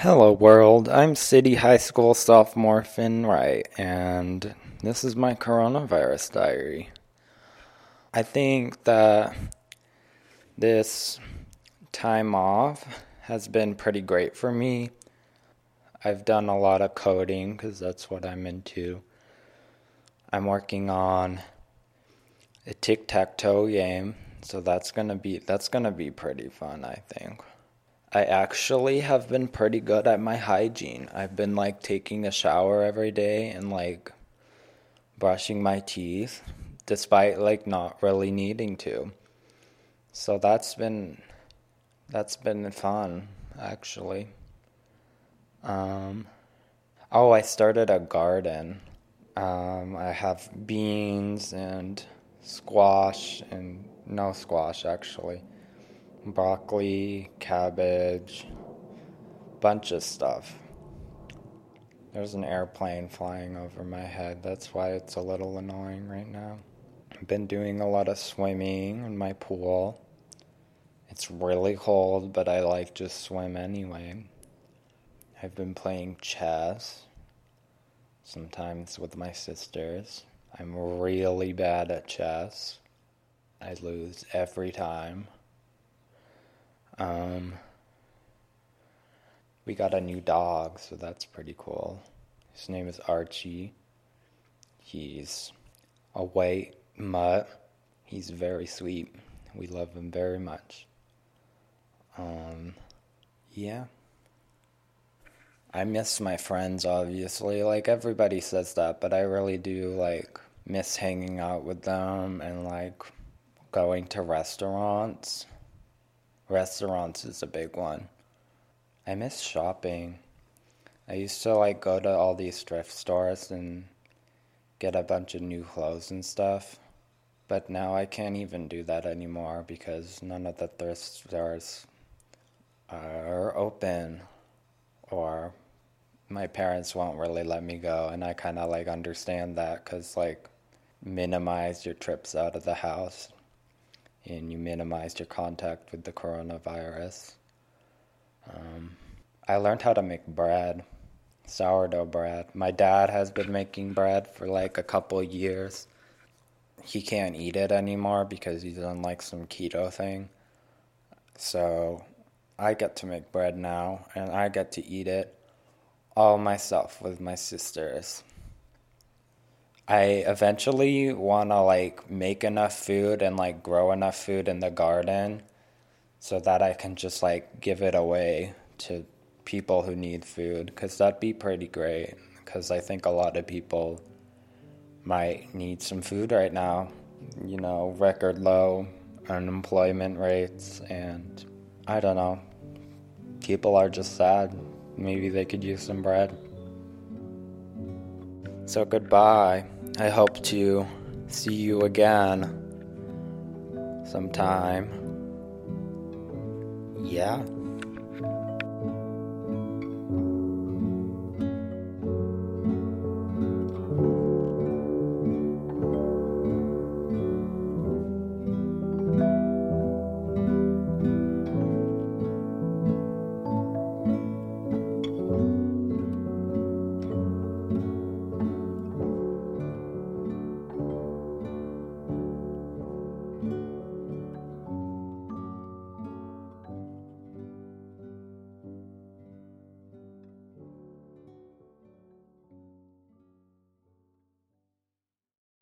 Hello, world. I'm City High School sophomore Finn Wright, and this is my coronavirus diary. I think that this time off has been pretty great for me. I've done a lot of coding because that's what I'm into. I'm working on a tic tac toe game, so that's gonna be that's gonna be pretty fun, I think. I actually have been pretty good at my hygiene. I've been like taking a shower every day and like brushing my teeth despite like not really needing to. So that's been that's been fun actually. Um oh, I started a garden. Um I have beans and squash and no squash actually broccoli, cabbage, bunch of stuff. There's an airplane flying over my head. That's why it's a little annoying right now. I've been doing a lot of swimming in my pool. It's really cold, but I like to swim anyway. I've been playing chess, sometimes with my sisters. I'm really bad at chess. I lose every time. Um, we got a new dog, so that's pretty cool. His name is Archie. He's a white mutt. He's very sweet. We love him very much. Um, yeah. I miss my friends, obviously. Like, everybody says that, but I really do, like, miss hanging out with them and, like, going to restaurants Restaurants is a big one. I miss shopping. I used to like go to all these thrift stores and get a bunch of new clothes and stuff. But now I can't even do that anymore because none of the thrift stores are open or my parents won't really let me go and I kind of like understand that cuz like minimize your trips out of the house and you minimized your contact with the coronavirus. Um, I learned how to make bread, sourdough bread. My dad has been making bread for like a couple years. He can't eat it anymore because he's on like some keto thing. So I get to make bread now and I get to eat it all myself with my sisters. I eventually want to like make enough food and like grow enough food in the garden so that I can just like give it away to people who need food cuz that'd be pretty great cuz I think a lot of people might need some food right now. You know, record low unemployment rates and I don't know. People are just sad. Maybe they could use some bread. So goodbye. I hope to see you again sometime. Yeah.